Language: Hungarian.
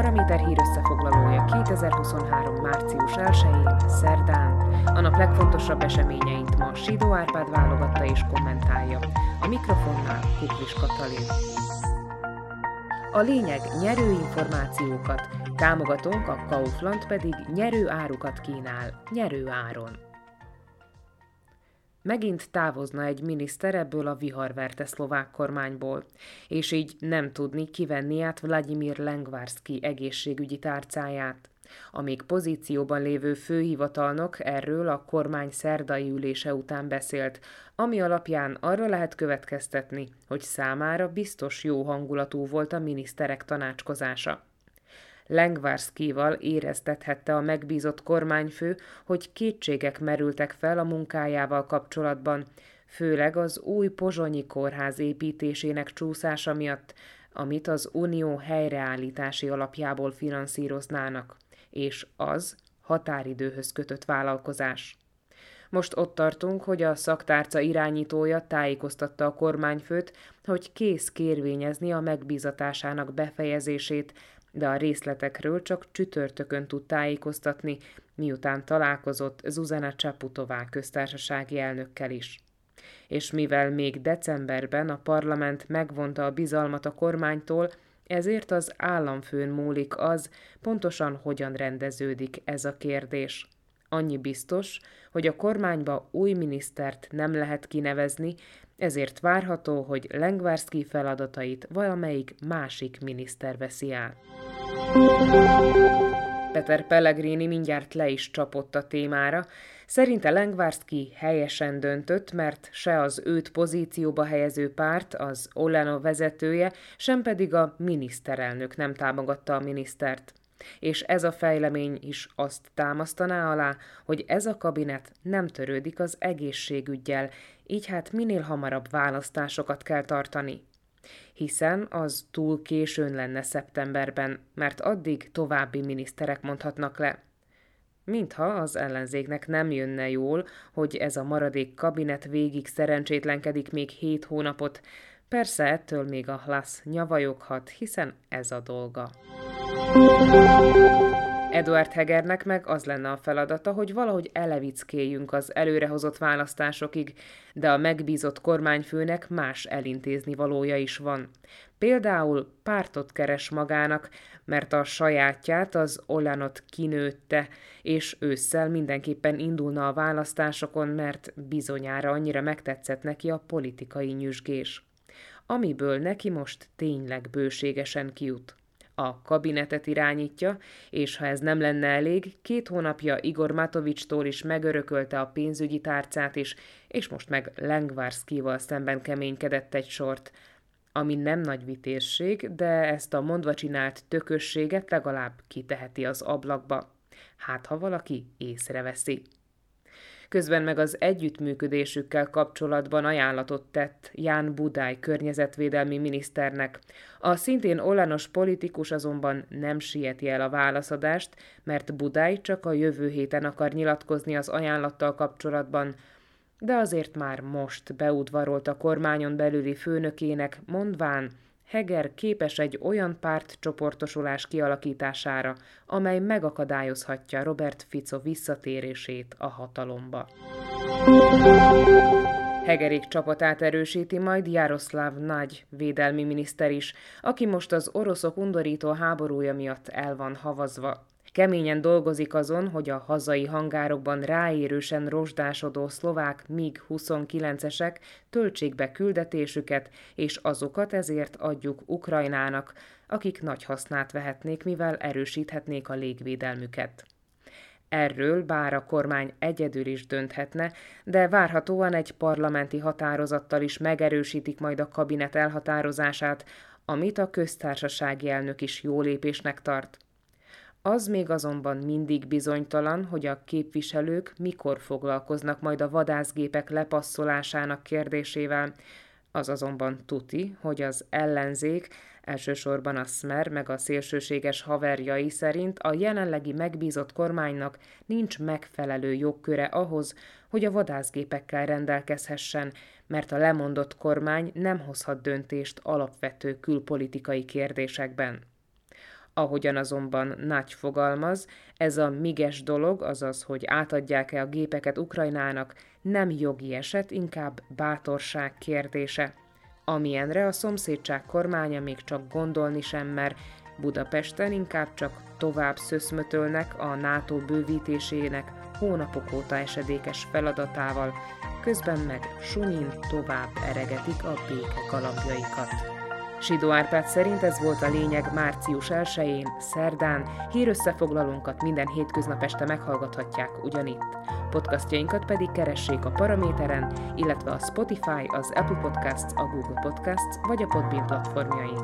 Paraméter hír összefoglalója 2023. március 1-én, szerdán. A nap legfontosabb eseményeit ma Sidó Árpád válogatta és kommentálja. A mikrofonnál Kuklis Katalin. A lényeg nyerő információkat, támogatónk a Kaufland pedig nyerő árukat kínál, nyerő áron. Megint távozna egy miniszter ebből a viharverte szlovák kormányból, és így nem tudni kivenni át Vladimir Lengvarski egészségügyi tárcáját. A még pozícióban lévő főhivatalnok erről a kormány szerdai ülése után beszélt, ami alapján arra lehet következtetni, hogy számára biztos jó hangulatú volt a miniszterek tanácskozása. Lengvarszkival éreztethette a megbízott kormányfő, hogy kétségek merültek fel a munkájával kapcsolatban, főleg az új pozsonyi kórház építésének csúszása miatt, amit az Unió helyreállítási alapjából finanszíroznának, és az határidőhöz kötött vállalkozás. Most ott tartunk, hogy a szaktárca irányítója tájékoztatta a kormányfőt, hogy kész kérvényezni a megbízatásának befejezését, de a részletekről csak csütörtökön tud tájékoztatni, miután találkozott Zuzana Csaputová köztársasági elnökkel is. És mivel még decemberben a parlament megvonta a bizalmat a kormánytól, ezért az államfőn múlik az, pontosan hogyan rendeződik ez a kérdés. Annyi biztos, hogy a kormányba új minisztert nem lehet kinevezni, ezért várható, hogy Lengvarski feladatait valamelyik másik miniszter veszi át. Peter Pellegrini mindjárt le is csapott a témára. Szerinte Lengvarski helyesen döntött, mert se az őt pozícióba helyező párt, az Olano vezetője, sem pedig a miniszterelnök nem támogatta a minisztert. És ez a fejlemény is azt támasztaná alá, hogy ez a kabinet nem törődik az egészségügyel, így hát minél hamarabb választásokat kell tartani hiszen az túl későn lenne szeptemberben, mert addig további miniszterek mondhatnak le. Mintha az ellenzéknek nem jönne jól, hogy ez a maradék kabinet végig szerencsétlenkedik még hét hónapot, persze ettől még a hlasz nyavajoghat, hiszen ez a dolga. Eduard Hegernek meg az lenne a feladata, hogy valahogy elevickéljünk az előrehozott választásokig, de a megbízott kormányfőnek más elintézni valója is van. Például pártot keres magának, mert a sajátját az Olanot kinőtte, és ősszel mindenképpen indulna a választásokon, mert bizonyára annyira megtetszett neki a politikai nyüzsgés. Amiből neki most tényleg bőségesen kijut a kabinetet irányítja, és ha ez nem lenne elég, két hónapja Igor Matovicstól is megörökölte a pénzügyi tárcát is, és most meg Lengvarszkival szemben keménykedett egy sort, ami nem nagy vitézség, de ezt a mondva csinált tökösséget legalább kiteheti az ablakba. Hát, ha valaki észreveszi közben meg az együttműködésükkel kapcsolatban ajánlatot tett Ján Budály környezetvédelmi miniszternek. A szintén olanos politikus azonban nem sieti el a válaszadást, mert Budály csak a jövő héten akar nyilatkozni az ajánlattal kapcsolatban, de azért már most beudvarolt a kormányon belüli főnökének, mondván, Heger képes egy olyan pártcsoportosulás kialakítására, amely megakadályozhatja Robert Fico visszatérését a hatalomba. Hegerék csapatát erősíti majd Jaroszláv Nagy védelmi miniszter is, aki most az oroszok undorító háborúja miatt el van havazva. Keményen dolgozik azon, hogy a hazai hangárokban ráérősen rozsdásodó szlovák MiG-29-esek töltsék be küldetésüket, és azokat ezért adjuk Ukrajnának, akik nagy hasznát vehetnék, mivel erősíthetnék a légvédelmüket. Erről bár a kormány egyedül is dönthetne, de várhatóan egy parlamenti határozattal is megerősítik majd a kabinet elhatározását, amit a köztársasági elnök is jó lépésnek tart. Az még azonban mindig bizonytalan, hogy a képviselők mikor foglalkoznak majd a vadászgépek lepasszolásának kérdésével, az azonban tuti, hogy az ellenzék, elsősorban a Smer meg a szélsőséges haverjai szerint a jelenlegi megbízott kormánynak nincs megfelelő jogköre ahhoz, hogy a vadászgépekkel rendelkezhessen, mert a lemondott kormány nem hozhat döntést alapvető külpolitikai kérdésekben. Ahogyan azonban Nagy fogalmaz, ez a miges dolog, azaz, hogy átadják-e a gépeket Ukrajnának, nem jogi eset, inkább bátorság kérdése. Amilyenre a szomszédság kormánya még csak gondolni sem mer, Budapesten inkább csak tovább szöszmötölnek a NATO bővítésének hónapok óta esedékes feladatával, közben meg sunyin tovább eregetik a béke kalapjaikat. Sidó Árpád szerint ez volt a lényeg március 1-én, szerdán. Hírösszefoglalónkat minden hétköznap este meghallgathatják ugyanitt. Podcastjainkat pedig keressék a Paraméteren, illetve a Spotify, az Apple Podcasts, a Google Podcasts vagy a Podbean platformjain.